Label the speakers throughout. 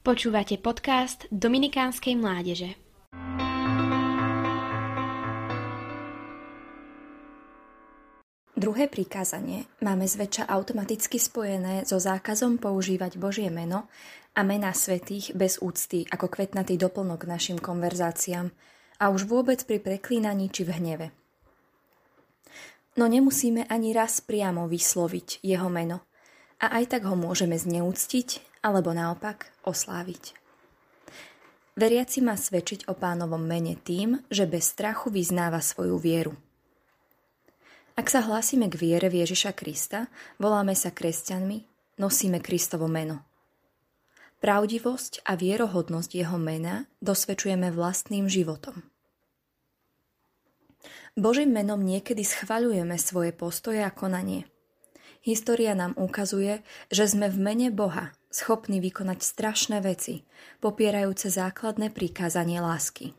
Speaker 1: Počúvate podcast Dominikánskej mládeže.
Speaker 2: Druhé prikázanie máme zväčša automaticky spojené so zákazom používať Božie meno a mená svetých bez úcty ako kvetnatý doplnok našim konverzáciám a už vôbec pri preklínaní či v hneve. No nemusíme ani raz priamo vysloviť jeho meno a aj tak ho môžeme zneúctiť alebo naopak osláviť. Veriaci má svedčiť o pánovom mene tým, že bez strachu vyznáva svoju vieru. Ak sa hlásime k viere v Ježiša Krista, voláme sa kresťanmi, nosíme Kristovo meno. Pravdivosť a vierohodnosť jeho mena dosvedčujeme vlastným životom. Božím menom niekedy schvaľujeme svoje postoje a konanie. História nám ukazuje, že sme v mene Boha schopní vykonať strašné veci, popierajúce základné prikázanie lásky.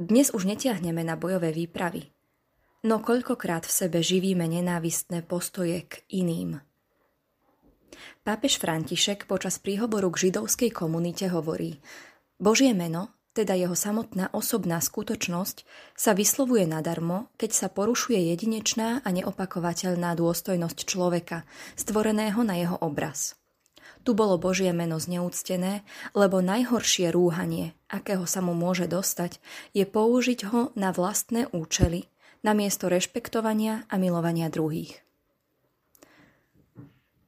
Speaker 2: Dnes už netiahneme na bojové výpravy, no koľkokrát v sebe živíme nenávistné postoje k iným. Pápež František počas príhovoru k židovskej komunite hovorí Božie meno, teda jeho samotná osobná skutočnosť, sa vyslovuje nadarmo, keď sa porušuje jedinečná a neopakovateľná dôstojnosť človeka, stvoreného na jeho obraz. Tu bolo Božie meno zneúctené, lebo najhoršie rúhanie, akého sa mu môže dostať, je použiť ho na vlastné účely, namiesto rešpektovania a milovania druhých.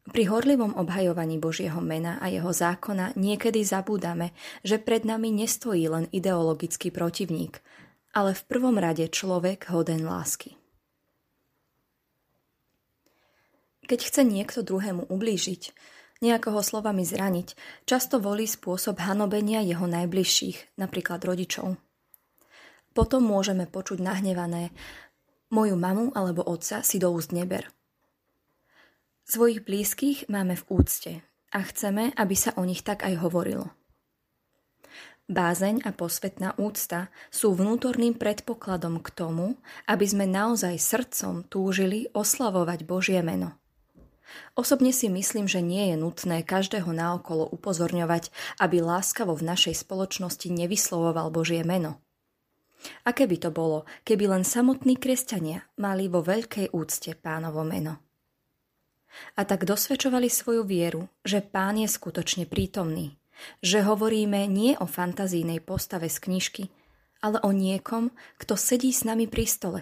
Speaker 2: Pri horlivom obhajovaní Božieho mena a jeho zákona niekedy zabúdame, že pred nami nestojí len ideologický protivník, ale v prvom rade človek hoden lásky. Keď chce niekto druhému ublížiť, nejakého slovami zraniť, často volí spôsob hanobenia jeho najbližších, napríklad rodičov. Potom môžeme počuť nahnevané moju mamu alebo otca si do úst neber. Svojich blízkych máme v úcte a chceme, aby sa o nich tak aj hovorilo. Bázeň a posvetná úcta sú vnútorným predpokladom k tomu, aby sme naozaj srdcom túžili oslavovať Božie meno. Osobne si myslím, že nie je nutné každého naokolo upozorňovať, aby láskavo v našej spoločnosti nevyslovoval Božie meno. A keby to bolo, keby len samotní kresťania mali vo veľkej úcte pánovo meno. A tak dosvedčovali svoju vieru, že pán je skutočne prítomný, že hovoríme nie o fantazínej postave z knižky, ale o niekom, kto sedí s nami pri stole,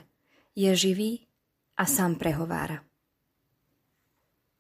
Speaker 2: je živý a sám prehovára.